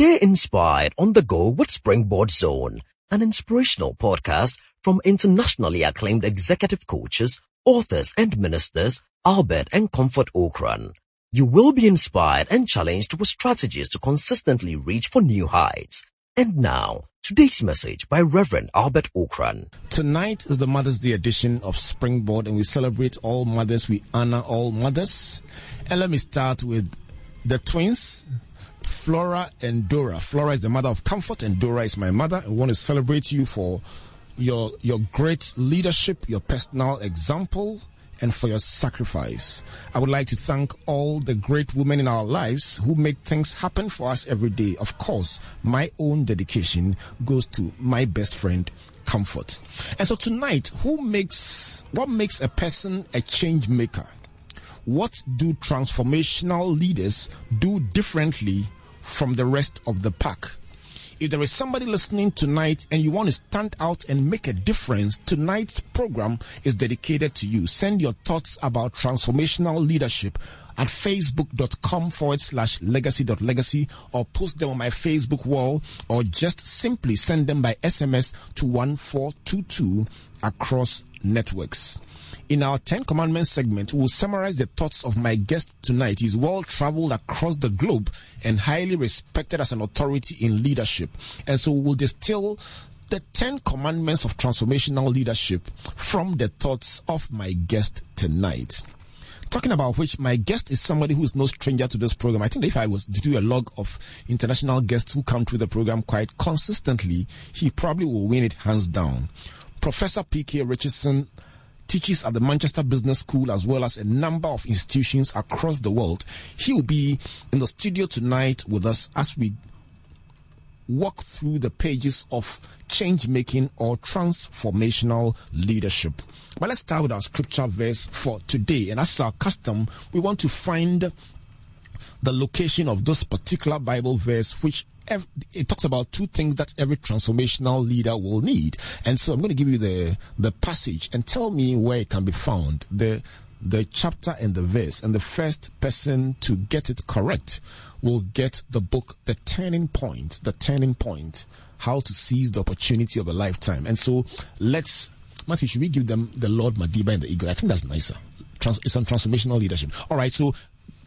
Stay inspired on the go with Springboard Zone, an inspirational podcast from internationally acclaimed executive coaches, authors, and ministers Albert and Comfort Ocran. You will be inspired and challenged with strategies to consistently reach for new heights. And now, today's message by Reverend Albert Ocran. Tonight is the Mother's Day edition of Springboard, and we celebrate all mothers. We honor all mothers. And let me start with the twins, Flora and Dora. Flora is the mother of Comfort, and Dora is my mother. I want to celebrate you for your your great leadership, your personal example, and for your sacrifice. I would like to thank all the great women in our lives who make things happen for us every day. Of course, my own dedication goes to my best friend, Comfort. And so tonight, who makes what makes a person a change maker? What do transformational leaders do differently from the rest of the pack? If there is somebody listening tonight and you want to stand out and make a difference, tonight's program is dedicated to you. Send your thoughts about transformational leadership at facebook.com forward slash legacy.legacy or post them on my Facebook wall or just simply send them by SMS to 1422 across networks. In our 10 Commandments segment, we will summarize the thoughts of my guest tonight. He's well traveled across the globe and highly respected as an authority in leadership. And so we will distill the 10 commandments of transformational leadership from the thoughts of my guest tonight. Talking about which, my guest is somebody who is no stranger to this program. I think if I was to do a log of international guests who come through the program quite consistently, he probably will win it hands down. Professor P.K. Richardson teaches at the Manchester Business School as well as a number of institutions across the world. He will be in the studio tonight with us as we walk through the pages of change making or transformational leadership. But let's start with our scripture verse for today. And as our custom, we want to find the location of this particular Bible verse, which it talks about two things that every transformational leader will need. And so I'm going to give you the, the passage and tell me where it can be found. The, the chapter and the verse. And the first person to get it correct will get the book, The Turning Point, The Turning Point, How to Seize the Opportunity of a Lifetime. And so let's, Matthew, should we give them the Lord Madiba and the Eagle? I think that's nicer. Trans- it's on transformational leadership. All right, so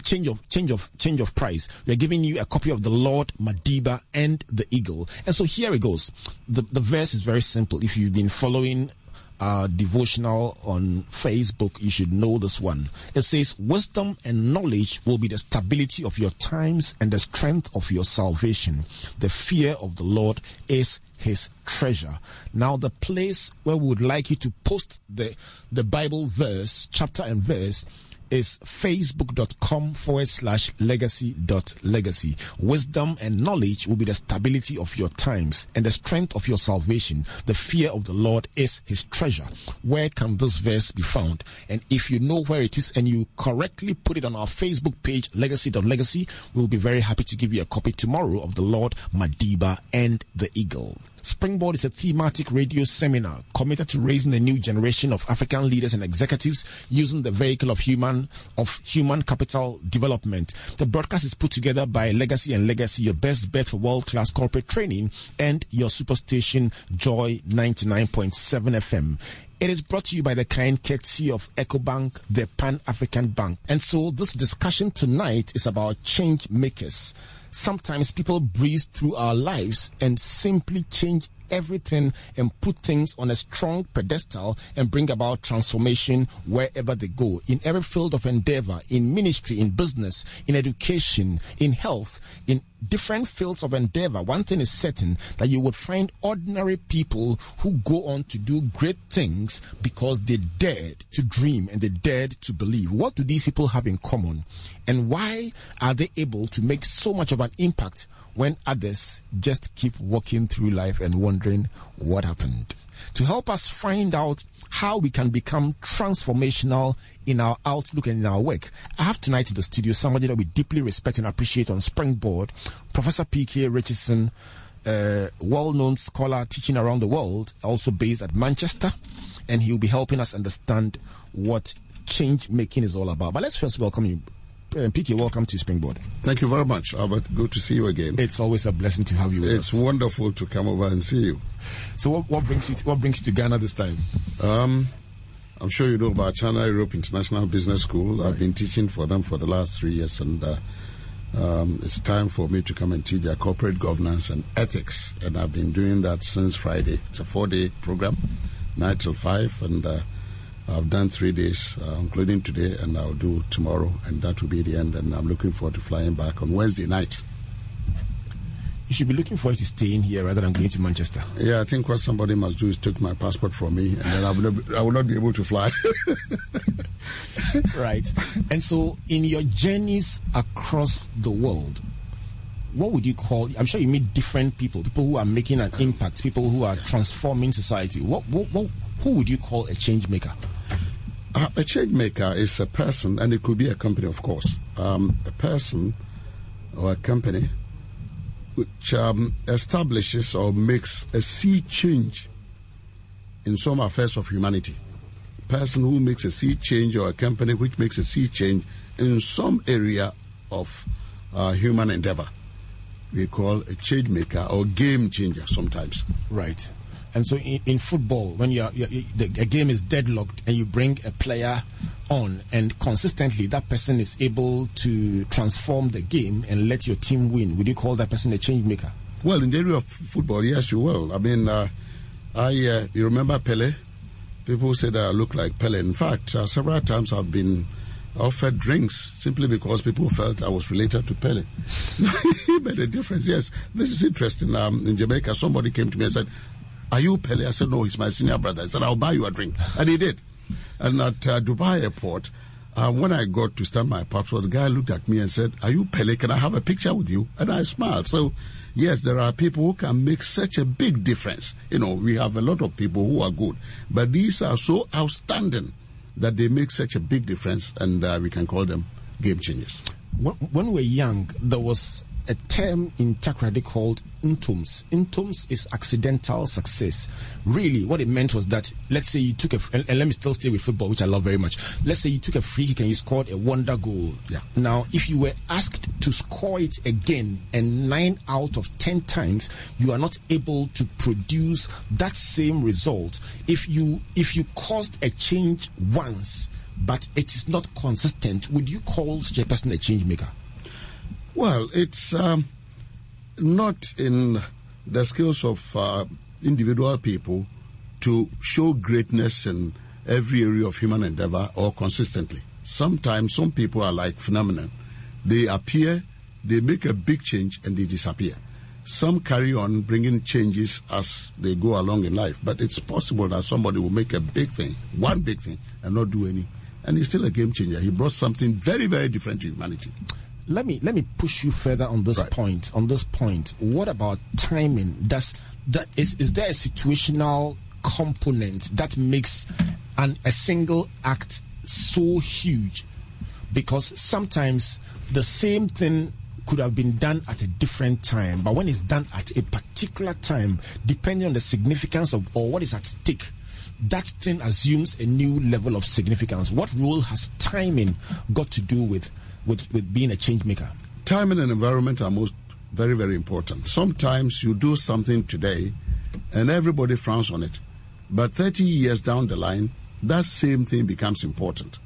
change of change of change of price. We are giving you a copy of the Lord Madiba and the Eagle. And so here it goes. The the verse is very simple. If you've been following our devotional on Facebook, you should know this one. It says, Wisdom and knowledge will be the stability of your times and the strength of your salvation. The fear of the Lord is his treasure. Now, the place where we would like you to post the, the Bible verse, chapter and verse, is facebook.com forward slash legacy dot legacy. Wisdom and knowledge will be the stability of your times and the strength of your salvation. The fear of the Lord is his treasure. Where can this verse be found? And if you know where it is and you correctly put it on our Facebook page, legacy dot legacy, we'll be very happy to give you a copy tomorrow of the Lord Madiba and the Eagle. Springboard is a thematic radio seminar committed to raising the new generation of African leaders and executives using the vehicle of human of human capital development. The broadcast is put together by Legacy and Legacy, your best bet for world-class corporate training, and your superstation Joy 99.7 FM. It is brought to you by the kind courtesy of EcoBank, the Pan African Bank. And so this discussion tonight is about change makers sometimes people breeze through our lives and simply change everything and put things on a strong pedestal and bring about transformation wherever they go. In every field of endeavor, in ministry, in business, in education, in health, in different fields of endeavor, one thing is certain that you would find ordinary people who go on to do great things because they dared to dream and they dared to believe. What do these people have in common? And why are they able to make so much of an impact when others just keep walking through life and wondering what happened. To help us find out how we can become transformational in our outlook and in our work, I have tonight in the studio somebody that we deeply respect and appreciate on Springboard, Professor P.K. Richardson, a well-known scholar teaching around the world, also based at Manchester, and he'll be helping us understand what change making is all about. But let's first welcome you, Uh, PK, welcome to Springboard. Thank you very much, Albert. Good to see you again. It's always a blessing to have you. it's us. wonderful to come over and see you. So, what, what brings you to, what brings you to Ghana this time? Um, I'm sure you know about China Europe International Business School. Right. I've been teaching for them for the last three years, and uh, um, it's time for me to come and teach their corporate governance and ethics. And I've been doing that since Friday. It's a four-day program, nine till five, and uh, I've done three days, uh, including today, and I'll do tomorrow, and that will be the end. And I'm looking forward to flying back on Wednesday night. You should be looking forward to staying here rather than going to Manchester. Yeah, I think what somebody must do is take my passport from me, and then I will not, I will not be able to fly. right. And so, in your journeys across the world, what would you call? I'm sure you meet different people, people who are making an impact, people who are transforming society. What, what, what who would you call a change maker? Uh, a change maker is a person, and it could be a company, of course. Um, a person or a company which um, establishes or makes a sea change in some affairs of humanity. Person who makes a sea change or a company which makes a sea change in some area of uh, human endeavor. We call a change maker or game changer sometimes. Right. And so in, in football, when you're, you're, the, a game is deadlocked and you bring a player on, and consistently that person is able to transform the game and let your team win, would you call that person a change maker? Well, in the area of football, yes, you will. I mean, uh, I uh, you remember Pele? People that I look like Pele. In fact, uh, several times I've been offered drinks simply because people felt I was related to Pele. he made a difference. Yes, this is interesting. Um, in Jamaica, somebody came to me and said, are you Pele? I said, No, he's my senior brother. I said, I'll buy you a drink. And he did. And at uh, Dubai airport, uh, when I got to stamp my passport, the guy looked at me and said, Are you Pele? Can I have a picture with you? And I smiled. So, yes, there are people who can make such a big difference. You know, we have a lot of people who are good, but these are so outstanding that they make such a big difference, and uh, we can call them game changers. When we were young, there was a term in Takoradi called intoms. Intoms is accidental success. Really, what it meant was that, let's say you took a, and, and, let me still stay with football, which I love very much. Let's say you took a free kick and you scored a wonder goal. Yeah. Now, if you were asked to score it again, and nine out of ten times you are not able to produce that same result, if you if you caused a change once, but it is not consistent, would you call such a person a change maker? Well, it's um, not in the skills of uh, individual people to show greatness in every area of human endeavor or consistently. Sometimes some people are like phenomenon. They appear, they make a big change, and they disappear. Some carry on bringing changes as they go along in life, but it's possible that somebody will make a big thing, one big thing, and not do any. And he's still a game changer. He brought something very, very different to humanity let me let me push you further on this right. point. On this point, what about timing? Does that is is there a situational component that makes an a single act so huge? Because sometimes the same thing could have been done at a different time, but when it's done at a particular time, depending on the significance of or what is at stake, that thing assumes a new level of significance. What role has timing got to do with with, with being a change maker? Timing and environment are most very, very important. Sometimes you do something today and everybody frowns on it. But 30 years down the line, that same thing becomes important.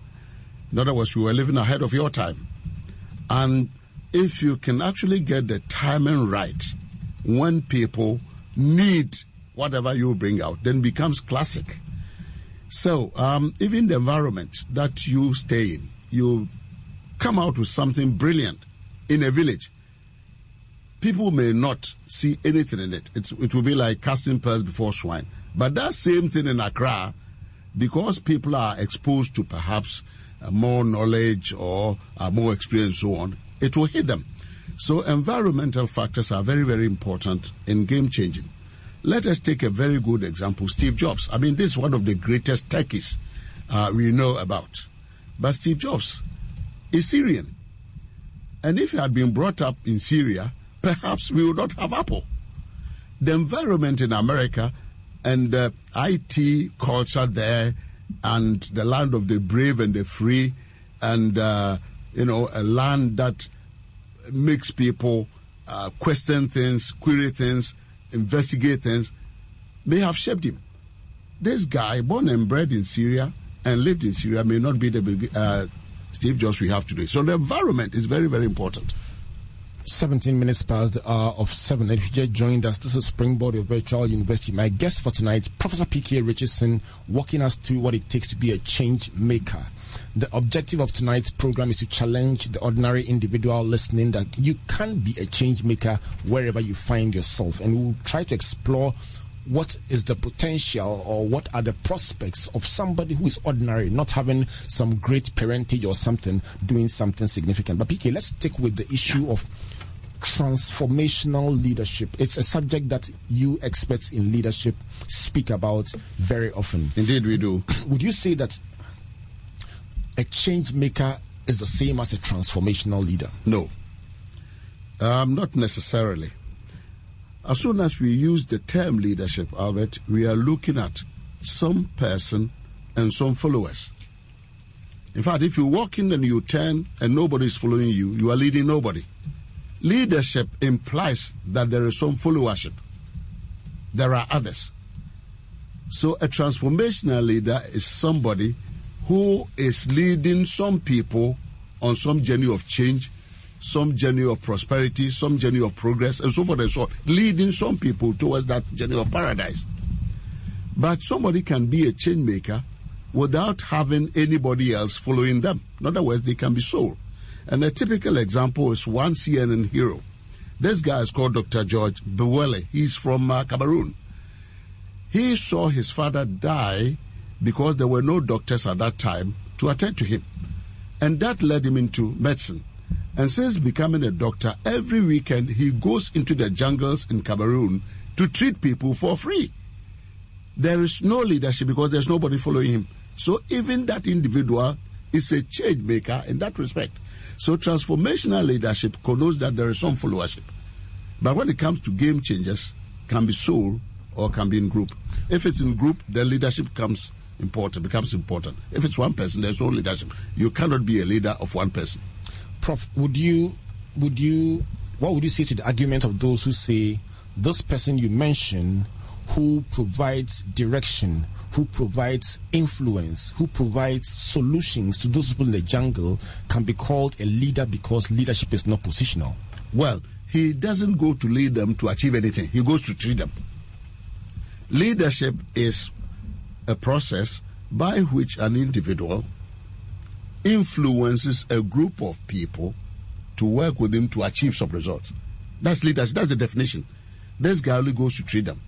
In other words, you were living ahead of your time. And if you can actually get the timing right when people need whatever you bring out, then becomes classic. So, um, even the environment that you stay in, you come out with something brilliant in a village, people may not see anything in it. It's, it will be like casting pearls before swine. But that same thing in Accra, because people are exposed to perhaps uh, more knowledge or uh, more experience, so on, it will hit them. So environmental factors are very, very important in game changing. Let us take a very good example, Steve Jobs. I mean, this is one of the greatest techies uh, we know about. But Steve Jobs is Syrian. And if he had been brought up in Syria, perhaps we would not have Apple. The environment in America and the IT culture there and the land of the brave and the free and uh, you know, a land that makes people uh, question things, query things, investigate things, may have shaped him. This guy, born and bred in Syria and lived in Syria, may not be the uh, Steve Jobs we have today. So the environment is very, very important. 17 minutes past the hour of 7. If you just joined us, this is Springboard of Virtual University. My guest for tonight, Professor P.K. Richardson, walking us through what it takes to be a change maker. The objective of tonight's program is to challenge the ordinary individual listening that you can be a change maker wherever you find yourself. And we'll try to explore what is the potential or what are the prospects of somebody who is ordinary, not having some great parentage or something, doing something significant. But PK, let's stick with the issue of transformational leadership. It's a subject that you experts in leadership speak about very often. Indeed, we do. Would you say that a change maker is the same as a transformational leader? No. Um, not necessarily. As soon as we use the term leadership, Albert, we are looking at some person and some followers. In fact, if you walk in and you turn and nobody is following you, you are leading nobody. Leadership implies that there is some followership. There are others. So a transformational leader is somebody who is leading some people on some journey of change, some journey of prosperity, some journey of progress, and so forth and so on, leading some people towards that journey of paradise. But somebody can be a change maker without having anybody else following them. In other words, they can be sold. And a typical example is one CNN hero. This guy is called Dr. George Bwelle. He's from uh, Cameroon. He saw his father die because there were no doctors at that time to attend to him. And that led him into medicine. And since becoming a doctor, every weekend he goes into the jungles in Cameroon to treat people for free. There is no leadership because there's nobody following him. So even that individual is a change maker in that respect. So transformational leadership connotes that there is some followership. But when it comes to game changers, can be sole or can be in group. If it's in group, then leadership comes important, becomes important. If it's one person, there's no leadership. You cannot be a leader of one person. Prof, would you would you what would you say to the argument of those who say this person you mentioned who provides direction, who provides influence, who provides solutions to those people in the jungle can be called a leader because leadership is not positional? Well, he doesn't go to lead them to achieve anything. He goes to treat them. Leadership is a process by which an individual influences a group of people to work with him to achieve some results. That's leadership. That's the definition. This guy only goes to treat them.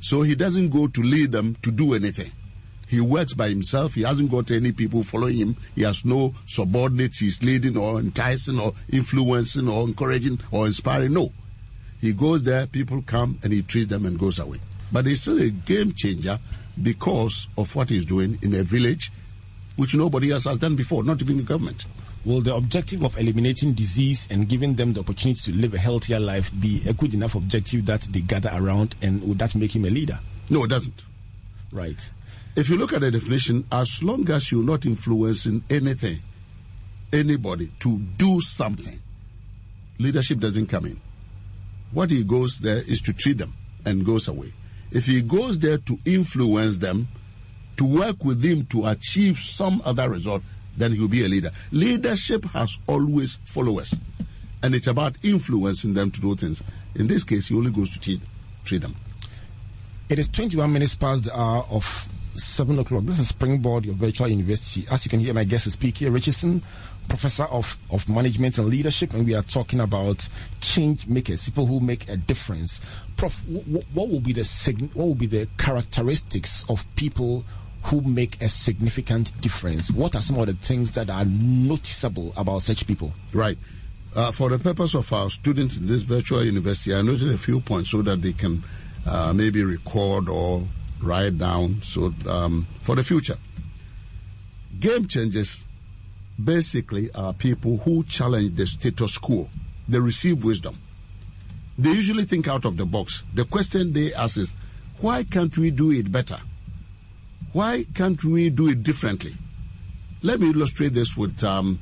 So he doesn't go to lead them to do anything. He works by himself. He hasn't got any people following him. He has no subordinates he's leading or enticing or influencing or encouraging or inspiring. No. He goes there, people come and he treats them and goes away. But he's still a game changer because of what he's doing in a village which nobody else has done before, not even the government. Will the objective of eliminating disease and giving them the opportunity to live a healthier life be a good enough objective that they gather around and would that make him a leader? No, it doesn't. Right. If you look at the definition, as long as you're not influencing anything, anybody to do something, leadership doesn't come in. What he goes there is to treat them and goes away. If he goes there to influence them, to work with him to achieve some other result, then he'll be a leader. Leadership has always followers, and it's about influencing them to do things. In this case, he only goes to treat, treat them. It is 21 minutes past the hour of 7 o'clock. This is Springboard, your virtual university. As you can hear, my guest is P.K. Richardson, professor of, of management and leadership, and we are talking about change makers, people who make a difference. Prof, what will be the what will be the characteristics of people who make a significant difference? What are some of the things that are noticeable about such people? Right. Uh, for the purpose of our students in this virtual university, I noted a few points so that they can uh, maybe record or write down so um, for the future. Game changers basically are people who challenge the status quo. They receive wisdom. They usually think out of the box. The question they ask is, why can't we do it better? Why can't we do it differently? Let me illustrate this with um,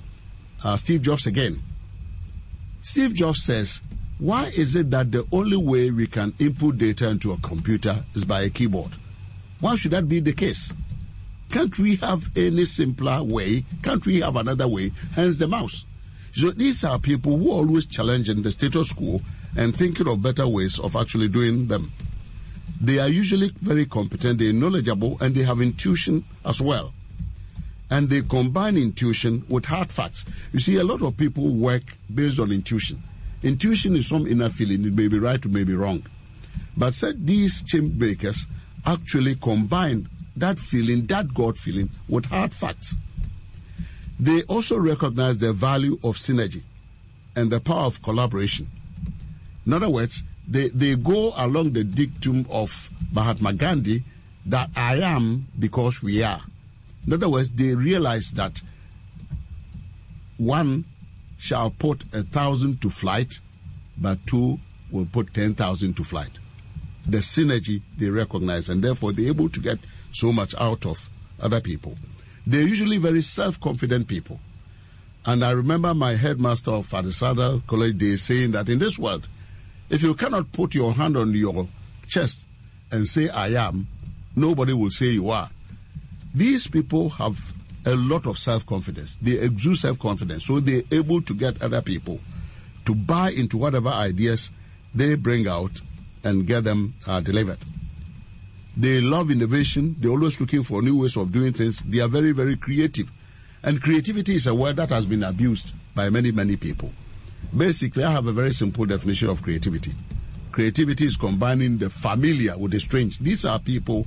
uh, Steve Jobs again. Steve Jobs says, Why is it that the only way we can input data into a computer is by a keyboard? Why should that be the case? Can't we have any simpler way? Can't we have another way? Hence the mouse. So these are people who are always challenging the status quo and thinking of better ways of actually doing them. They are usually very competent, they're knowledgeable, and they have intuition as well. And they combine intuition with hard facts. You see, a lot of people work based on intuition. Intuition is some inner feeling, it may be right, it may be wrong. But said these change makers actually combine that feeling, that God feeling, with hard facts. They also recognize the value of synergy and the power of collaboration. In other words, they, they go along the dictum of Mahatma Gandhi that I am because we are. In other words, they realize that one shall put a thousand to flight, but two will put 10,000 to flight. The synergy they recognize, and therefore they're able to get so much out of other people. They're usually very self confident people. And I remember my headmaster of Adisadel College Day saying that in this world, if you cannot put your hand on your chest and say, I am, nobody will say you are. These people have a lot of self confidence. They exude self confidence. So they're able to get other people to buy into whatever ideas they bring out and get them uh, delivered. They love innovation. They're always looking for new ways of doing things. They are very, very creative. And creativity is a word that has been abused by many, many people. Basically, I have a very simple definition of creativity. Creativity is combining the familiar with the strange. These are people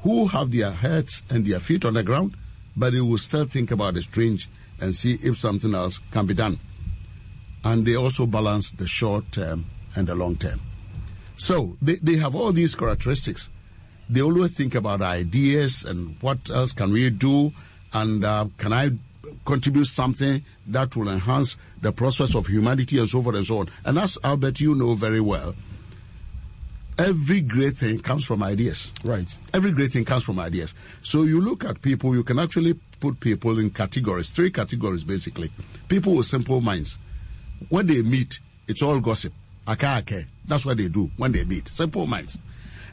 who have their heads and their feet on the ground, but they will still think about the strange and see if something else can be done. And they also balance the short term and the long term. So they, they have all these characteristics. They always think about ideas and what else can we do and uh, can I contribute something that will enhance the prospects of humanity and so forth and so on. And as Albert, you know very well, every great thing comes from ideas. Right. Every great thing comes from ideas. So you look at people, you can actually put people in categories, three categories basically. People with simple minds. When they meet, it's all gossip. Aka ake. That's what they do when they meet. Simple minds.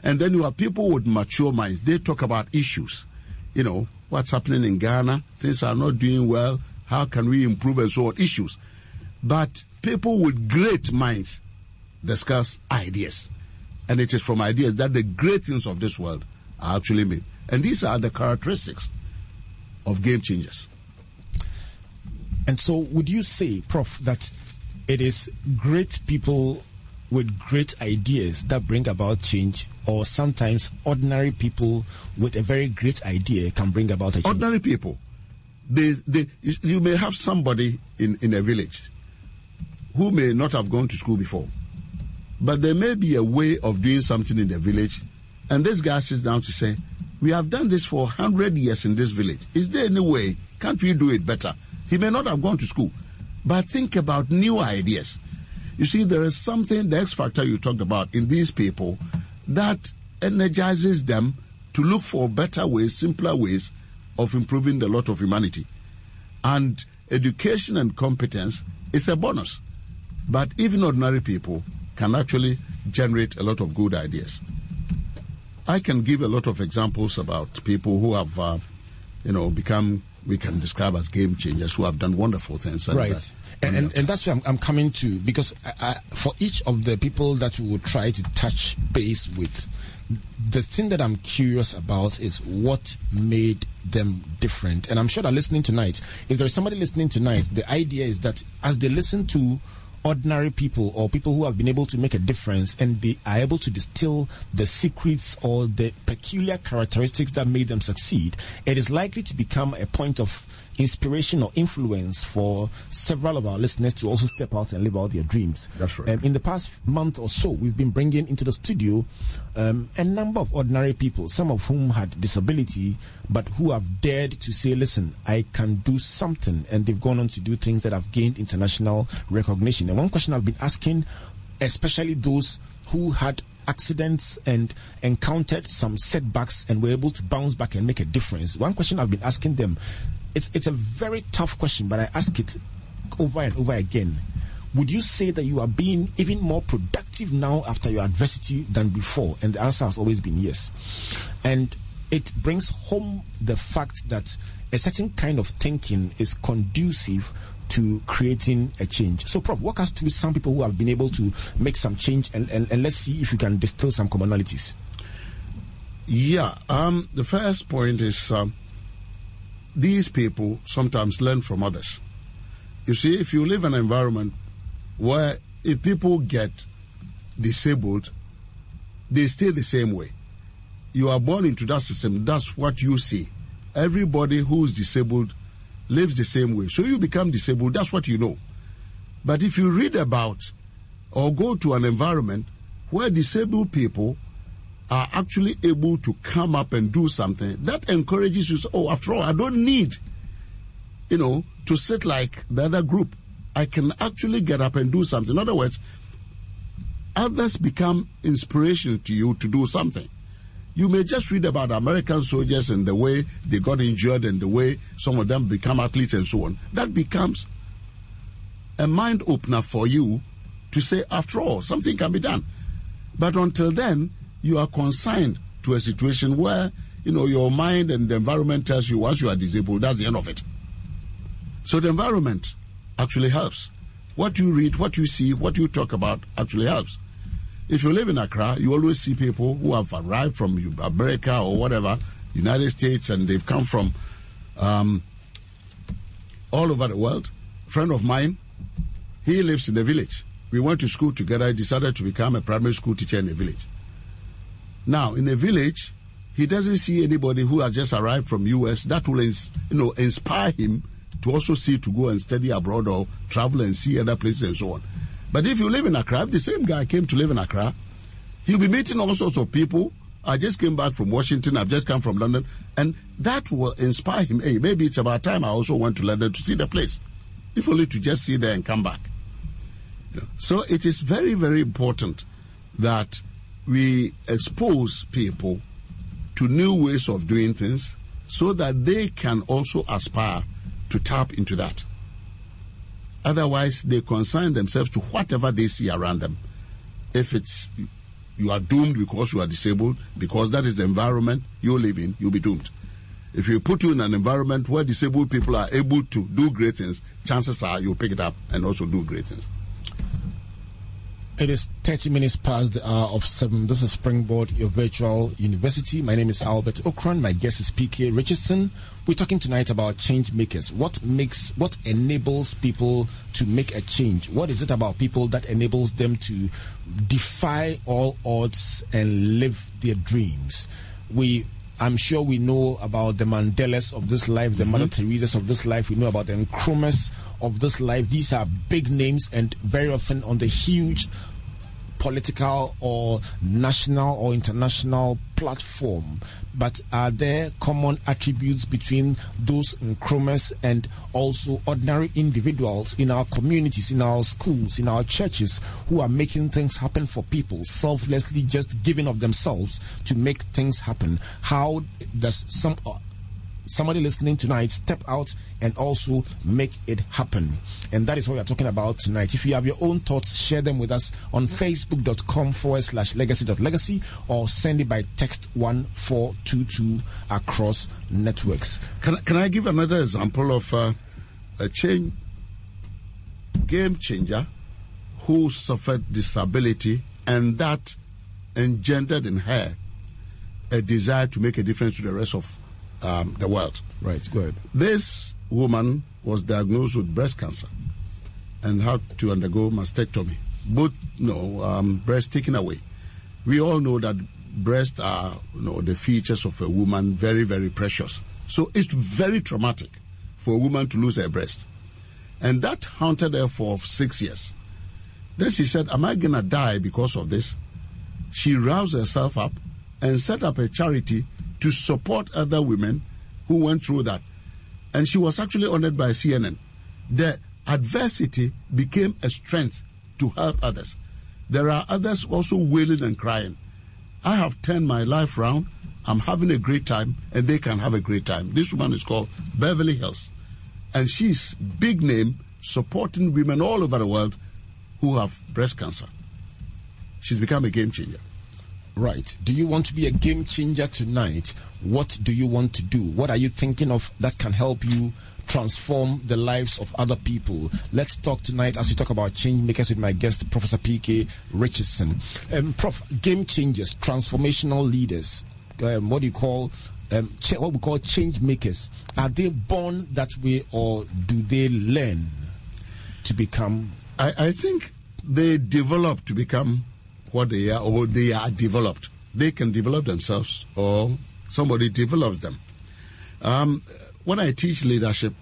And then you have people with mature minds. They talk about issues. You know, what's happening in Ghana, things are not doing well, how can we improve and so on, issues. But people with great minds discuss ideas. And it is from ideas that the great things of this world are actually made. And these are the characteristics of game changers. And so, would you say, Prof, that it is great people with great ideas that bring about change, or sometimes ordinary people with a very great idea can bring about a change? Ordinary people. They, they, you may have somebody in, in a village who may not have gone to school before, but there may be a way of doing something in the village, and this guy sits down to say, We have done this for 100 years in this village. Is there any way? Can't we do it better? He may not have gone to school, but think about new ideas. You see, there is something, the X factor you talked about in these people that energizes them to look for better ways, simpler ways of improving the lot of humanity. And education and competence is a bonus. But even ordinary people can actually generate a lot of good ideas. I can give a lot of examples about people who have, uh, you know, become, we can describe as game changers, who have done wonderful things. And right. And, and, and, that's where I'm, I'm, coming to because I, I, for each of the people that we will try to touch base with, the thing that I'm curious about is what made them different. And I'm sure that listening tonight, if there's somebody listening tonight, the idea is that as they listen to ordinary people or people who have been able to make a difference and they are able to distill the secrets or the peculiar characteristics that made them succeed, it is likely to become a point of inspiration or influence for several of our listeners to also step out and live out their dreams. That's right. Um, in the past month or so, we've been bringing into the studio um, a number of ordinary people, some of whom had disability, but who have dared to say, listen, I can do something. And they've gone on to do things that have gained international recognition. And one question I've been asking, especially those who had accidents and encountered some setbacks and were able to bounce back and make a difference. One question I've been asking them it's it's a very tough question, but I ask it over and over again, would you say that you are being even more productive now after your adversity than before? And the answer has always been yes. And it brings home the fact that a certain kind of thinking is conducive to creating a change. So, Prof, walk us through some people who have been able to make some change and, and, and let's see if you can distill some commonalities. Yeah, um, the first point is um, these people sometimes learn from others. You see, if you live in an environment where if people get disabled, they stay the same way. You are born into that system, that's what you see. Everybody who's disabled lives the same way. So you become disabled, that's what you know. But if you read about or go to an environment where disabled people are actually able to come up and do something, that encourages you. oh, after all, I don't need, you know, to sit like the other group. I can actually get up and do something. In other words, others become inspiration to you to do something. You may just read about American soldiers and the way they got injured and the way some of them become athletes and so on. That becomes a mind opener for you to say, after all, something can be done. But until then, you are consigned to a situation where, you know, your mind and the environment tells you once you are disabled, that's the end of it. So the environment actually helps. What you read, what you see, what you talk about actually helps. If you live in Accra, you always see people who have arrived from America or whatever, United States, and they've come from um, all over the world. A friend of mine, he lives in the village. We went to school together. He decided to become a primary school teacher in the village. Now, in a village, he doesn't see anybody who has just arrived from US that will, you know, inspire him to also see to go and study abroad or travel and see other places and so on. But if you live in Accra, the same guy came to live in Accra, he'll be meeting all sorts of people. I just came back from Washington, I've just come from London, and that will inspire him. Hey, maybe it's about time I also went to London to see the place, if only to just see there and come back. So it is very, very important that we expose people to new ways of doing things so that they can also aspire to tap into that. Otherwise, they consign themselves to whatever they see around them. If it's you are doomed because you are disabled, because that is the environment you live in, you'll be doomed. If you put you in an environment where disabled people are able to do great things, chances are you'll pick it up and also do great things. It is 30 minutes past the hour of 7. This is Springboard, your virtual university. My name is Albert Ocran. My guest is PK Richardson. We're talking tonight about change makers. What makes, what enables people to make a change? What is it about people that enables them to defy all odds and live their dreams? We I'm sure we know about the Mandelas of this life, the mm-hmm. Mother Teresa's of this life. We know about the Nkrumahs of this life. These are big names and very often on the huge political or national or international platform. But are there common attributes between those Nkrumahs and also ordinary individuals in our communities, in our schools, in our churches who are making things happen for people, selflessly just giving of themselves to make things happen? How does some somebody listening tonight step out and also make it happen. And that is what we are talking about tonight. If you have your own thoughts, share them with us on facebook.com forward slash legacy.legacy or send it by text 1422 across networks. Can, can I give another example of uh, a change, game changer who suffered disability and that engendered in her a desire to make a difference to the rest of um, the world. Right, go ahead. This woman was diagnosed with breast cancer and had to undergo mastectomy. Both, you know, um, breast taken away. We all know that breasts are, you know, the features of a woman, very, very precious. So it's very traumatic for a woman to lose her breast. And that haunted her for six years. Then she said, Am I going to die because of this? She roused herself up and set up a charity to support other women who went through that. And she was actually honored by CNN. The adversity became a strength to help others. There are others also wailing and crying. I have turned my life around. I'm having a great time, and they can have a great time. This woman is called Beverly Hills, and she's big name. supporting women all over the world who have breast cancer. She's become a game changer. Right. Do you want to be a game changer tonight? What do you want to do? What are you thinking of that can help you transform the lives of other people? Let's talk tonight as we talk about change makers with my guest, Professor P.K. Richardson. Um, Prof, game changers, transformational leaders. Um, what do you call um, what we call change makers? Are they born that way or do they learn to become? I, I think they develop to become what they are, or they are developed. They can develop themselves, or somebody develops them. Um, when I teach leadership,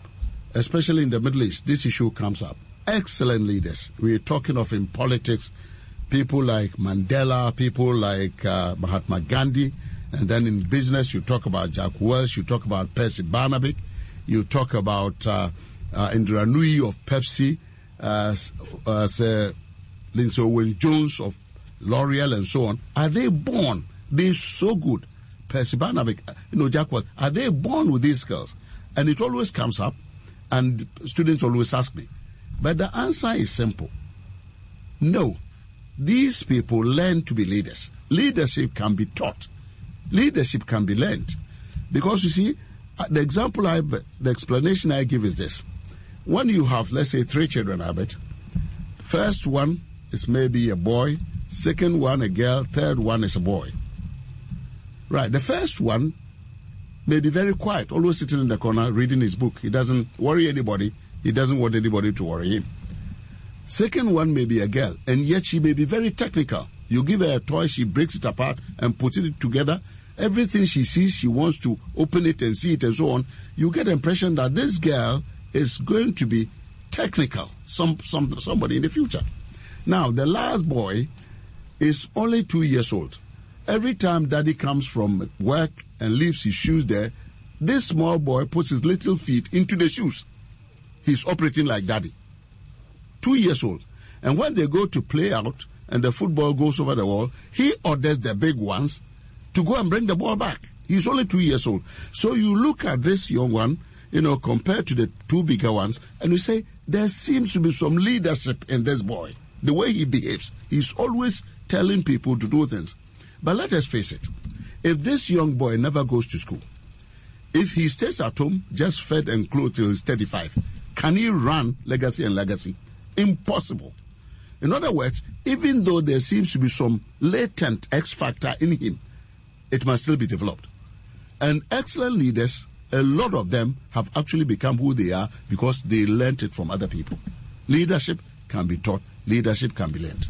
especially in the Middle East, this issue comes up. Excellent leaders. We're talking of in politics, people like Mandela, people like uh, Mahatma Gandhi, and then in business, you talk about Jack Welch, you talk about Percy Barnevik, you talk about uh, uh, Indra Nooyi of Pepsi, uh, uh, Lindsay Owen Jones of L'Oreal, and so on. Are they born? They're so good. Percy you know, Jack Welch, are they born with these skills? And it always comes up, and students always ask me. But the answer is simple no. These people learn to be leaders. Leadership can be taught, leadership can be learned. Because you see, uh, the example I, the explanation I give is this. When you have, let's say, three children, Albert, first one is maybe a boy, second one a girl, third one is a boy. Right, the first one may be very quiet, always sitting in the corner reading his book. He doesn't worry anybody, he doesn't want anybody to worry him. Second one may be a girl, and yet she may be very technical. You give her a toy, she breaks it apart and puts it together. Everything she sees, she wants to open it and see it and so on. You get the impression that this girl is going to be technical, some, some somebody in the future. Now, the last boy is only two years old. Every time daddy comes from work and leaves his shoes there, this small boy puts his little feet into the shoes. He's operating like daddy. Two years old. And when they go to play out and the football goes over the wall, he orders the big ones to go and bring the ball back. He's only two years old. So you look at this young one, you know, compared to the two bigger ones, and you say, there seems to be some leadership in this boy. The way he behaves. He's always telling people to do things. But let us face it if this young boy never goes to school, if he stays at home, just fed and clothed till he's 35, can he run legacy and legacy? Impossible. In other words, even though there seems to be some latent X factor in him, it must still be developed. And excellent leaders, a lot of them have actually become who they are because they learned it from other people. Leadership can be taught, leadership can be learned.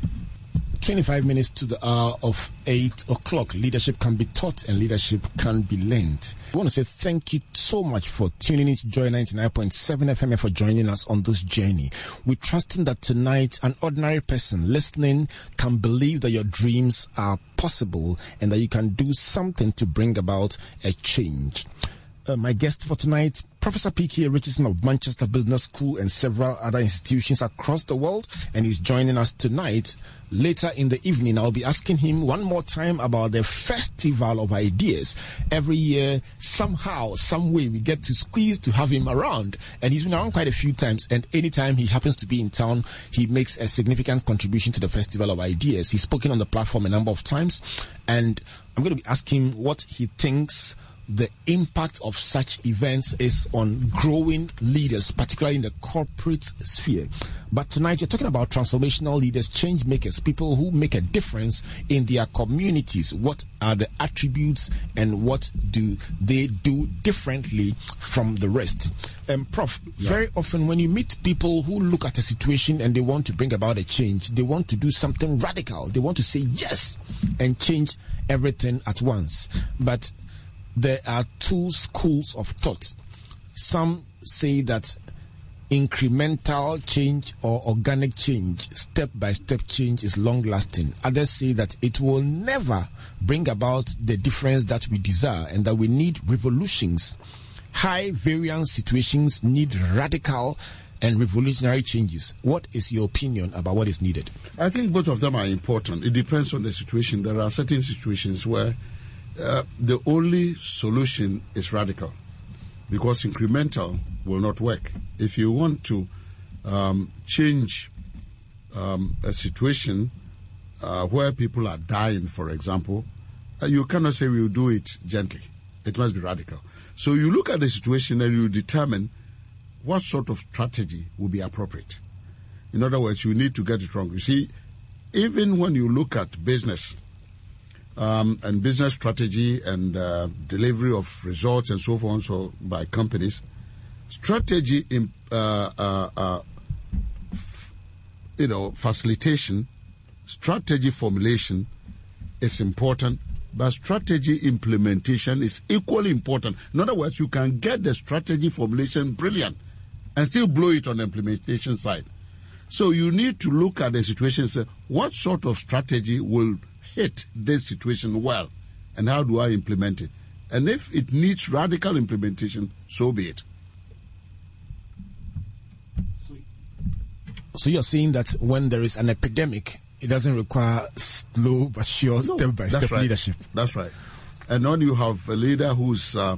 25 minutes to the hour of 8 o'clock. Leadership can be taught and leadership can be learned. I want to say thank you so much for tuning in to Joy 99.7 FM for joining us on this journey. We're trusting that tonight an ordinary person listening can believe that your dreams are possible and that you can do something to bring about a change. Uh, my guest for tonight, Professor P.K. Richardson of Manchester Business School and several other institutions across the world, and he's joining us tonight. Later in the evening, I'll be asking him one more time about the Festival of Ideas. Every year, somehow, some way, we get to squeeze to have him around, and he's been around quite a few times. And anytime he happens to be in town, he makes a significant contribution to the Festival of Ideas. He's spoken on the platform a number of times, and I'm going to be asking him what he thinks the impact of such events is on growing leaders, particularly in the corporate sphere. But tonight you're talking about transformational leaders, change makers, people who make a difference in their communities. What are the attributes and what do they do differently from the rest? Um, Prof, yeah. very often when you meet people who look at a situation and they want to bring about a change, they want to do something radical. They want to say yes and change everything at once. But there are two schools of thought. Some say that incremental change or organic change, step by step change, is long lasting. Others say that it will never bring about the difference that we desire and that we need revolutions. High variance situations need radical and revolutionary changes. What is your opinion about what is needed? I think both of them are important. It depends on the situation. There are certain situations where uh, the only solution is radical because incremental will not work. If you want to um, change um, a situation uh, where people are dying, for example, uh, you cannot say we'll do it gently. It must be radical. So you look at the situation and you determine what sort of strategy will be appropriate. In other words, you need to get it wrong. You see, even when you look at business um, and business strategy and uh, delivery of results and so forth so by companies, strategy in, uh, uh, uh f- you know facilitation, strategy formulation is important, but strategy implementation is equally important. In other words, you can get the strategy formulation brilliant and still blow it on the implementation side. So you need to look at the situation and say, what sort of strategy will hit this situation well? And how do I implement it? And if it needs radical implementation, so be it. So you're saying that when there is an epidemic, it doesn't require slow but sure No, step by step right. leadership. That's right. And when you have a leader who's uh,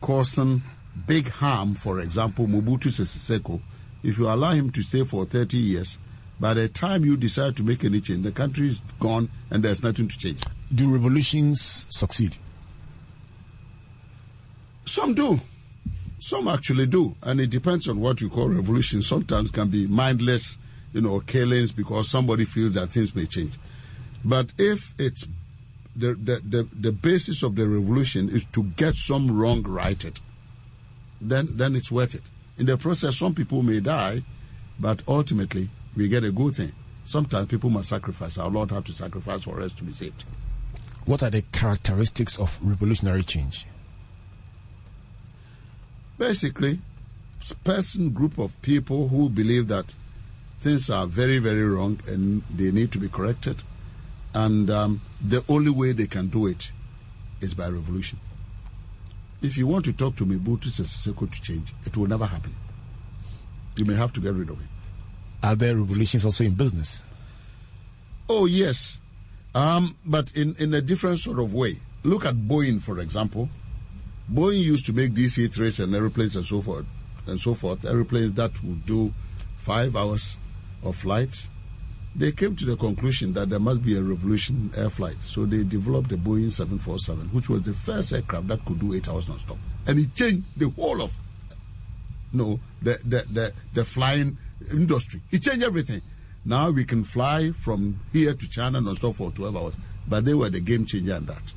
causing big harm, for example, Mobutu Sese Seko, if you allow him to stay for 30 years, by the time you decide to make any change, the country is gone and there's nothing to change. Do revolutions succeed? Some do. Some actually do. And it depends on what you call revolution. Sometimes can be mindless, you know, killings because somebody feels that things may change. But if it's the, the, the, the basis of the revolution is to get some wrong righted, then, then it's worth it. In the process, some people may die, but ultimately we get a good thing. Sometimes people must sacrifice. Our Lord have to sacrifice for us to be saved. What are the characteristics of revolutionary change? basically person group of people who believe that things are very very wrong and they need to be corrected and um, the only way they can do it is by revolution if you want to talk to me, Mobutu Sese Seko to change it will never happen you may have to get rid of it Are there revolutions also in business? Oh yes, um, but in in a different sort of way. Look at Boeing, for example. Boeing used to make DC-3s and airplanes and so forth, and so forth. Airplanes that would do five hours of flight. They came to the conclusion that there must be a revolution in air flight, so they developed the Boeing 747, which was the first aircraft that could do eight hours non-stop, and it changed the whole of no the the the, the flying industry. It changed everything. Now we can fly from here to China non-stop for 12 hours. But they were the game changer in that.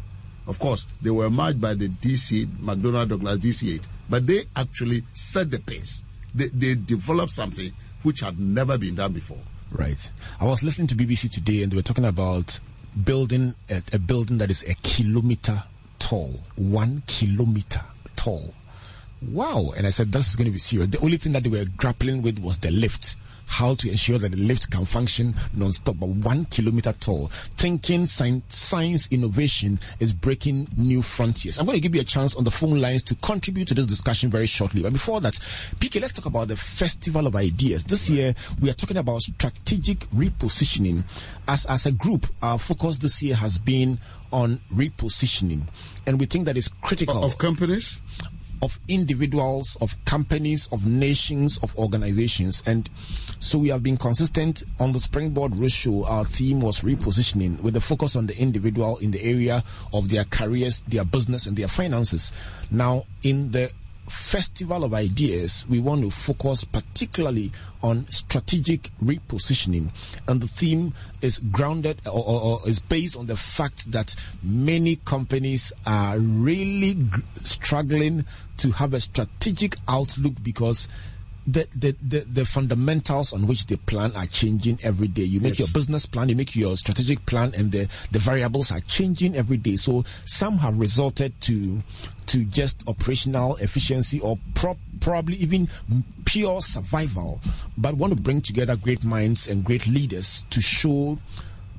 Of course, they were matched by the DC, McDonnell Douglas DC-8, but they actually set the pace. They, they developed something which had never been done before. Right. I was listening to BBC today and they were talking about building a, a building that is a kilometer tall. One kilometer tall. Wow. And I said, this is going to be serious. The only thing that they were grappling with was the lift. How to ensure that the lift can function non-stop, but one kilometer tall. Thinking science, science innovation is breaking new frontiers. I'm going to give you a chance on the phone lines to contribute to this discussion very shortly. But before that, PK, let's talk about the Festival of Ideas. This year, we are talking about strategic repositioning. As, as a group, our focus this year has been on repositioning. And we think that is critical Of companies? Of individuals, of companies, of nations, of organizations. And so we have been consistent on the Springboard Ratio. Our theme was repositioning with the focus on the individual in the area of their careers, their business, and their finances. Now, in the Festival of Ideas, we want to focus particularly on strategic repositioning. And the theme is grounded or, or, or is based on the fact that many companies are really struggling to have a strategic outlook because the, the, the, the fundamentals on which the plan are changing every day. You make Yes. your business plan, you make your strategic plan, and the, the variables are changing every day. So some have resulted to to just operational efficiency or pro- probably even pure survival, but want to bring together great minds and great leaders to show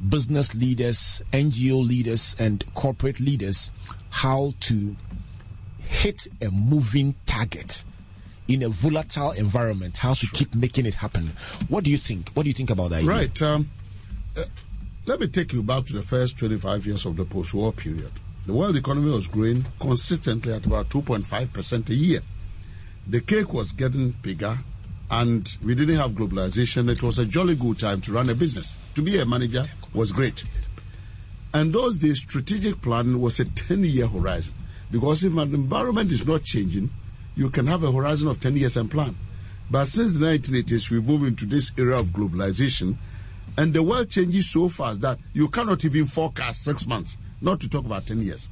business leaders, NGO leaders, and corporate leaders how to hit a moving target in a volatile environment, how to keep making it happen. What do you think? What do you think about that? idea? Right. Um, uh, let me take you back to the first 25 years of the post war period. The world economy was growing consistently at about 2.5% a year. The cake was getting bigger and we didn't have globalization. It was a jolly good time to run a business. To be a manager was great. And those days, strategic planning was a 10 year horizon. Because if an environment is not changing, you can have a horizon of 10 years and plan. But since the 1980s, we moved into this era of globalization, and the world changes so fast that you cannot even forecast six months, not to talk about 10 years.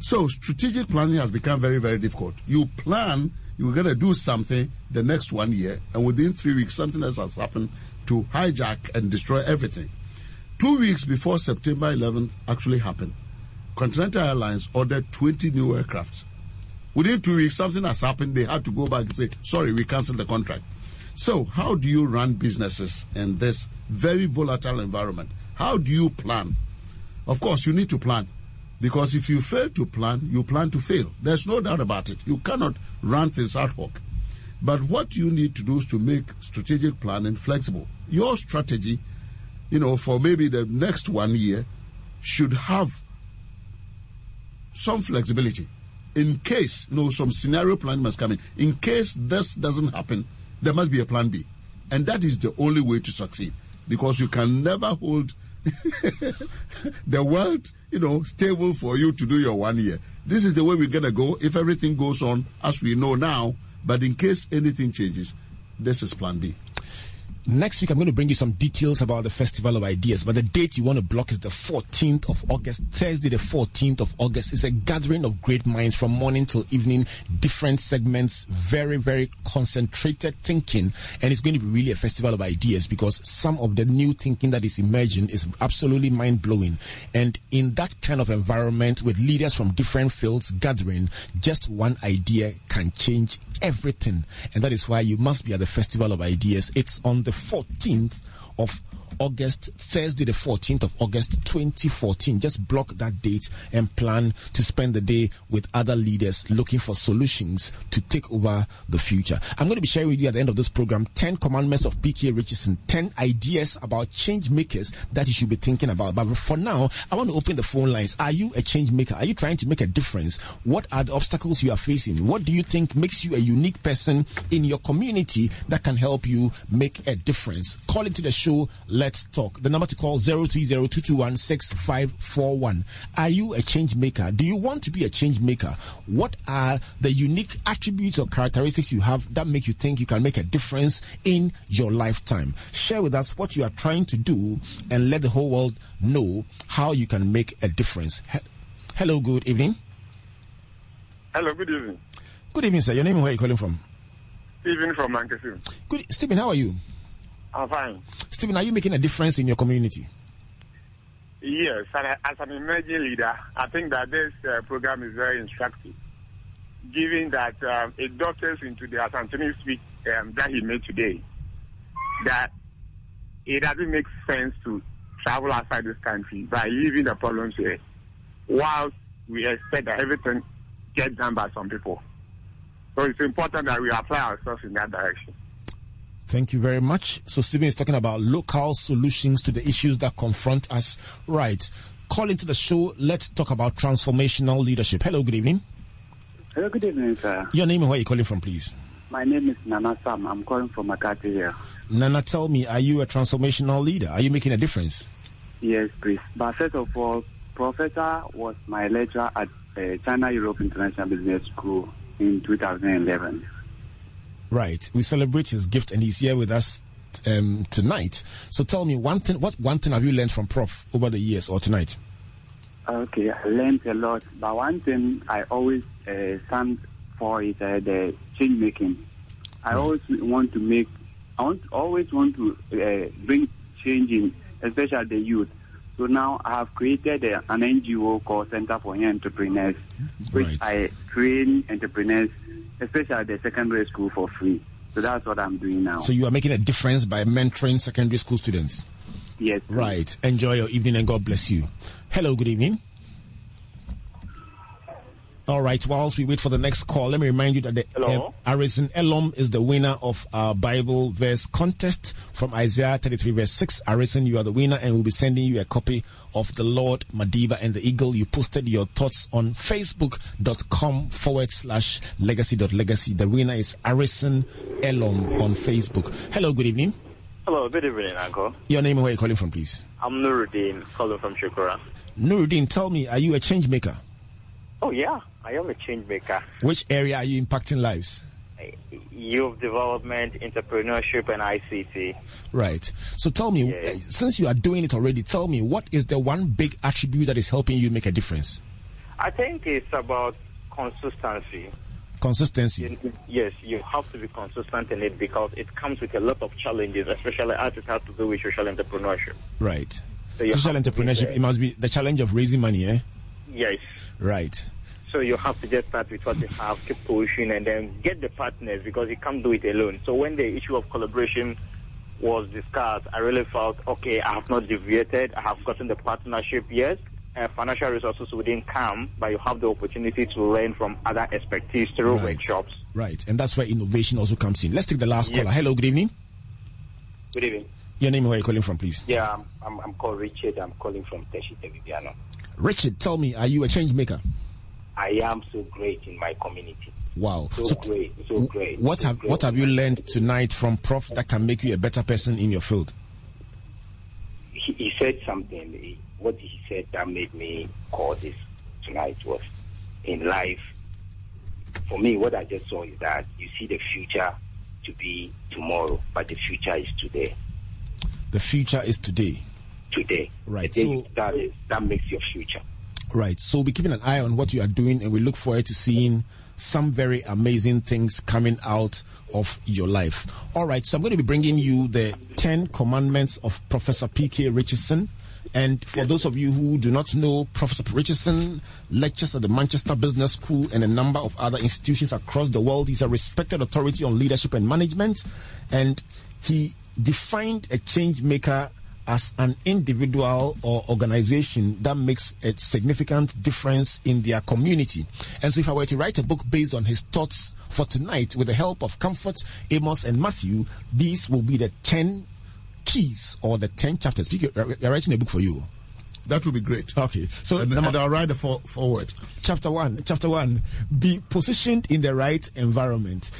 So, strategic planning has become very, very difficult. You plan, you're going to do something the next one year, and within three weeks, something else has happened to hijack and destroy everything. Two weeks before September 11th actually happened, Continental Airlines ordered 20 new aircraft. Within two weeks, something has happened. They had to go back and say, sorry, we canceled the contract. So, how do you run businesses in this very volatile environment? How do you plan? Of course, you need to plan. Because if you fail to plan, you plan to fail. There's no doubt about it. You cannot run things ad hoc. But what you need to do is to make strategic planning flexible. Your strategy you know, for maybe the next one year should have some flexibility in case, you know, some scenario plan must come in. In case this doesn't happen, there must be a plan B. And that is the only way to succeed because you can never hold the world, you know, stable for you to do your one year. This is the way we're going to go if everything goes on as we know now. But in case anything changes, this is plan B. Next week, I'm going to bring you some details about the Festival of Ideas. But the date you want to block is the 14th of August, Thursday, the 14th of August. It's a gathering of great minds from morning till evening, different segments, very, very concentrated thinking. And it's going to be really a festival of ideas because some of the new thinking that is emerging is absolutely mind blowing. And in that kind of environment with leaders from different fields gathering, just one idea can change everything. And that is why you must be at the Festival of Ideas. It's on the 14th of August, Thursday, the 14th of August 2014. Just block that date and plan to spend the day with other leaders looking for solutions to take over the future. I'm going to be sharing with you at the end of this program 10 commandments of PK Richardson, 10 ideas about change makers that you should be thinking about. But for now, I want to open the phone lines. Are you a change maker? Are you trying to make a difference? What are the obstacles you are facing? What do you think makes you a unique person in your community that can help you make a difference? Call into the show. Let's talk. The number to call 030-221-6541. Are you a change maker? Do you want to be a change maker? What are the unique attributes or characteristics you have that make you think you can make a difference in your lifetime? Share with us what you are trying to do and let the whole world know how you can make a difference. He- Hello, good evening. Hello, good evening. Good evening, sir. Your name and where are you calling from? Stephen from Lancaster. Good, Stephen. How are you? I'm fine. Stephen, are you making a difference in your community? Yes, and as an emerging leader, I think that this uh, program is very instructive, given that um, it doctors into the Asantehene speech um, that he made today, that it doesn't make sense to travel outside this country by leaving the problems here, whilst we expect that everything gets done by some people. So it's important that we apply ourselves in that direction. Thank you very much. So, Stephen is talking about local solutions to the issues that confront us. Right. Call into the show. Let's talk about transformational leadership. Hello, good evening. Hello, good evening, sir. Your name and where are you calling from, please? My name is Nana Sam. I'm calling from Makati here. Nana, tell me, are you a transformational leader? Are you making a difference? Yes, please. But first of all, Professor was my lecturer at uh, China Europe International Business School in 2011. Right. We celebrate his gift and he's here with us um, tonight. So tell me one thing, what one thing have you learned from Prof over the years or tonight? Okay, I learned a lot. But one thing I always uh, stand for is uh, the change making. I always want to make, I want, always want to uh, bring change in, especially the youth. So now I have created a, an NGO called Center for Young Entrepreneurs, which Right. I train entrepreneurs, especially at the secondary school for free. So that's what I'm doing now. So you are making a difference by mentoring secondary school students. yes. Right. Enjoy your evening and God bless you. Hello, good evening. All right, whilst we wait for the next call, let me remind you that the Hello? um, Harrison Elom is the winner of our Bible verse contest from Isaiah 33, verse 6. Harrison, you are the winner, and we'll be sending you a copy of The Lord, Madiba, and the Eagle. You posted your thoughts on facebook.com forward slash legacy.legacy. The winner is Harrison Elom on Facebook. Hello, good evening. Hello, good evening, Uncle. Your name and where you're calling from, please. I'm Nuruddin, calling from Shukura. Nuruddin, tell me, are you a change maker? Oh, yeah, I am a change maker. Which area are you impacting lives? Youth development, entrepreneurship, and ICT. Right. So tell me, Yeah. uh, since you are doing it already, tell me what is the one big attribute that is helping you make a difference? I think it's about consistency. Consistency. Yes, you have to be consistent in it because it comes with a lot of challenges, especially as it has to do with social entrepreneurship. Right. So Social have to be entrepreneurship, it must be the challenge of raising money, eh? Yes. Right. So you have to just start with what you have, keep pushing, and then get the partners because you can't do it alone. So when the issue of collaboration was discussed, I really felt, okay, I have not deviated. I have gotten the partnership, yes. Uh, financial resources wouldn't come, but you have the opportunity to learn from other expertise through Right. workshops. Right. And that's where innovation also comes in. Let's take the last Yes. caller. Hello, good evening. Good evening. Your name where you're calling from, please. Yeah, I'm, I'm, I'm called Richard. I'm calling from Teshite Viviano. Richard, tell me, are you a change maker? I am so great in my community. Wow. So great, so great, What so have great. what have you learned tonight from Prof that can make you a better person in your field? He, he said something. He, what he said that made me call this tonight was in life. For me, what I just saw is that you see the future to be tomorrow, but the future is today. The future is today. Today, Right, The day so- start is that makes your future. Right. So we'll be keeping an eye on what you are doing, and we look forward to seeing some very amazing things coming out of your life. All right. So I'm going to be bringing you the 10 commandments of Professor P.K. Richardson. And for those of you who do not know, Professor Richardson lectures at the Manchester Business School and a number of other institutions across the world. He's a respected authority on leadership and management. And he defined a change maker as an individual or organization that makes a significant difference in their community. And so, if I were to write a book based on his thoughts for tonight, with the help of Comfort, Amos, and Matthew, these will be the 10 keys or the 10 chapters. You're writing a book for you. That would be great. Okay. So, And, number- and I'll write the for, forward. chapter one chapter one be positioned in the right environment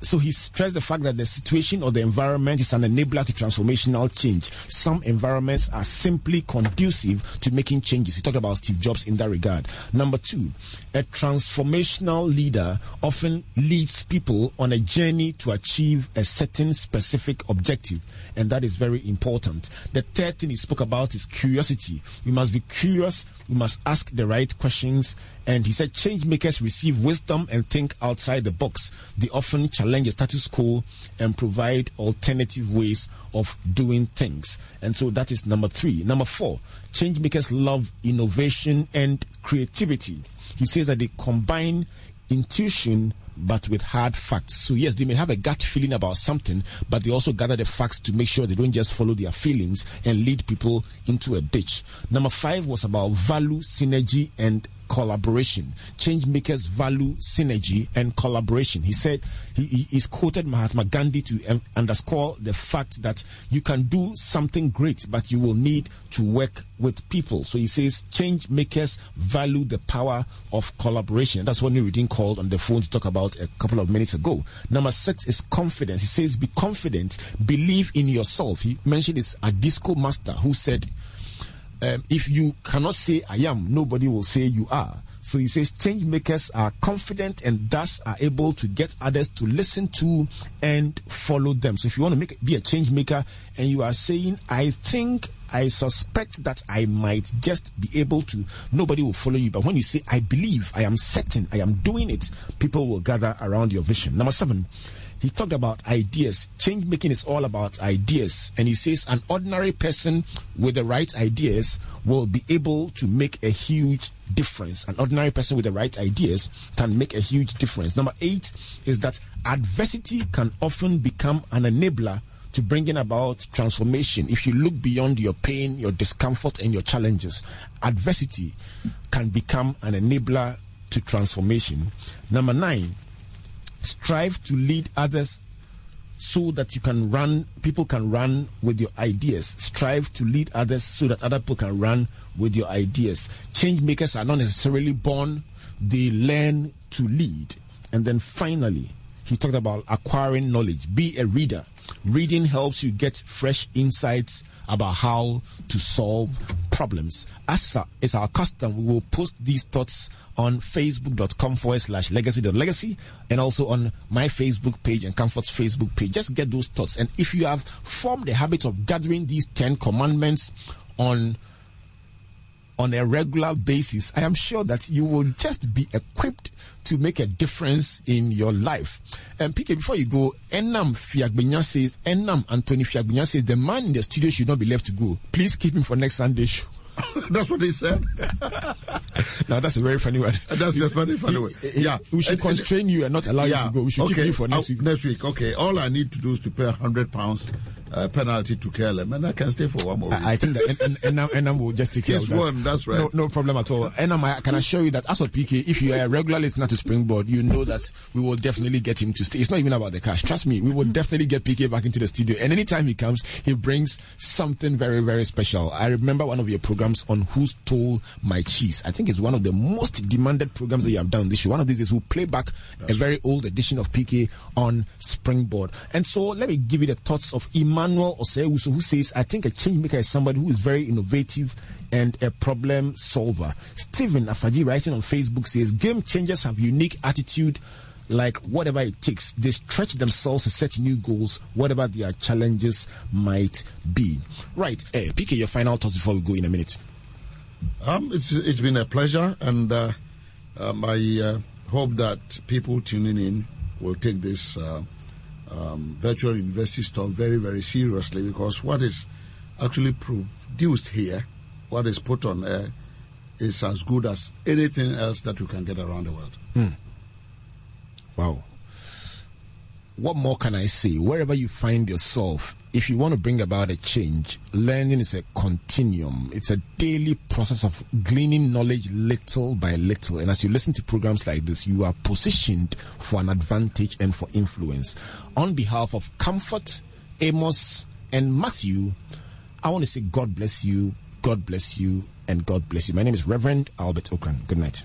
so he stressed the fact that the situation or the environment is an enabler to transformational change. Some environments are simply conducive to making changes. He talked about steve jobs in that regard. Number two a transformational leader often leads people on a journey to achieve a certain specific objective and that is very important. The third thing he spoke about is curiosity. We must be curious. We must ask the right questions. And he said, change makers receive wisdom and think outside the box. They often challenge the status quo and provide alternative ways of doing things. And so that is number three. Number four, change makers love innovation and creativity. He says that they combine intuition but with hard facts. So, yes, they may have a gut feeling about something, but they also gather the facts to make sure they don't just follow their feelings and lead people into a ditch. Number five was about value, synergy, and collaboration. Change makers value synergy and collaboration. He said he, he is quoted Mahatma Gandhi to um, underscore the fact that you can do something great, but you will need to work with people. So he says change makers value the power of collaboration. That's what Nuruddin called on the phone to talk about a couple of minutes ago. Number six is confidence. He says be confident, believe in yourself. He mentioned this a disco master who said um, if you cannot say I am, nobody will say you are. So he says change makers are confident and thus are able to get others to listen to and follow them. So if you want to make be a change maker and you are saying, I think I suspect that I might just be able to, nobody will follow you. But when you say, I believe, I am certain, I am doing it, people will gather around your vision. Number seven, he talked about ideas. Change making is all about ideas. And he says an ordinary person with the right ideas will be able to make a huge difference. An ordinary person with the right ideas can make a huge difference. Number eight is that adversity can often become an enabler to bringing about transformation. If you look beyond your pain, your discomfort, and your challenges, adversity can become an enabler to transformation. Number nine, strive to lead others so that you can run, people can run with your ideas. Strive to lead others so that other people can run with your ideas. Change makers are not necessarily born, they learn to lead. And then finally, he talked about acquiring knowledge. Be a reader. Reading helps you get fresh insights about how to solve problems. As is our custom, we will post these thoughts on facebook.com forward slash legacy.legacy and also on my Facebook page and Comfort's Facebook page. Just get those thoughts. And if you have formed the habit of gathering these 10 commandments on on a regular basis, I am sure that you will just be equipped to make a difference in your life. And PK, before you go, Enam Fiagbenya says, Enam Anthony Fiagbenya says, the man in the studio should not be left to go. Please keep him for next Sunday show. that's what he said. now that's a very funny one. That's a funny, funny way. Yeah, we should constrain you and not allow yeah. you to go. We should okay. keep you for next week. Next week, okay. All I need to do is to pay a hundred pounds uh, penalty to KLM, and I can stay for one more. I, I think that and, and, and, Enam will just take care yes, of that. one, that's right. No, no problem at all. Enam, I can assure you that as for PK, if you are a regular listener to Springboard, you know that we will definitely get him to stay. It's not even about the cash. Trust me, we will definitely get PK back into the studio. And anytime he comes, he brings something very, very special. I remember one of your programs on Who Stole My Cheese. I think it's one of the most demanded programs that you have done this year. One of these is we'll play back that's a very right. old edition of PK on Springboard. And so let me give you the thoughts of Emmanuel Osei who says, I think a change maker is somebody who is very innovative and a problem solver. Stephen Afaji writing on Facebook says, game changers have unique attitude like whatever it takes. They stretch themselves to set new goals, whatever their challenges might be. Right, uh, PK, your final thoughts before we go in a minute. Um, it's it's been a pleasure, and uh, um, I uh, hope that people tuning in will take this uh, um, virtual university stuff very, very seriously because what is actually produced here, what is put on air, is as good as anything else that you can get around the world. Hmm. Wow. What more can I say? Wherever you find yourself, if you want to bring about a change, learning is a continuum. It's a daily process of gleaning knowledge little by little. And as you listen to programs like this, you are positioned for an advantage and for influence. On behalf of Comfort, Amos, and Matthew, I want to say God bless you, God bless you, and God bless you. My name is Reverend Albert Ocran. Good night.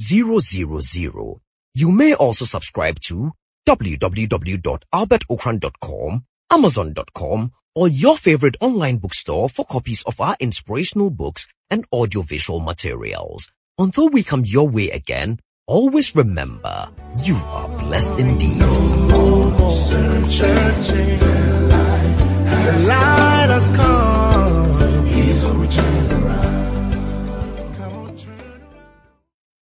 000. You may also subscribe to www.albertocran.com, amazon.com, or your favorite online bookstore for copies of our inspirational books and audiovisual materials. Until we come your way again, always remember, you are blessed indeed. The light has come.